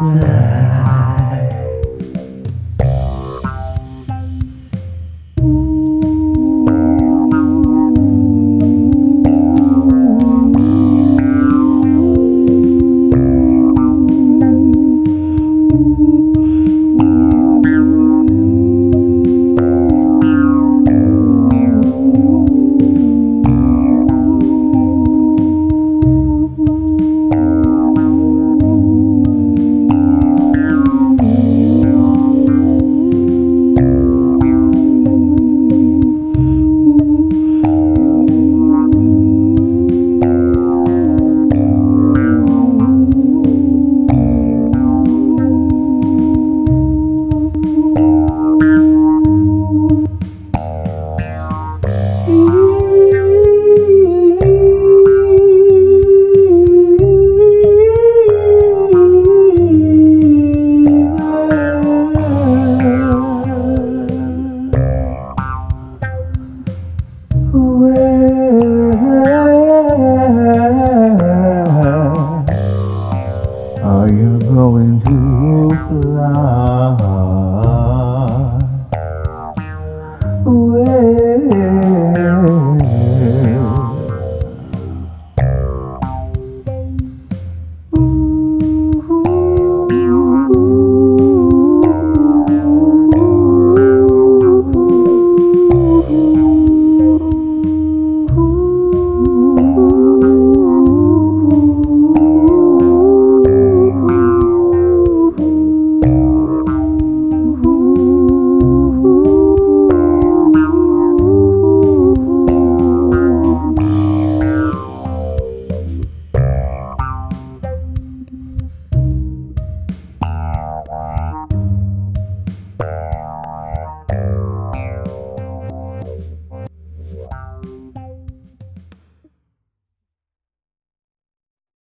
love. Are you going to fly? Where?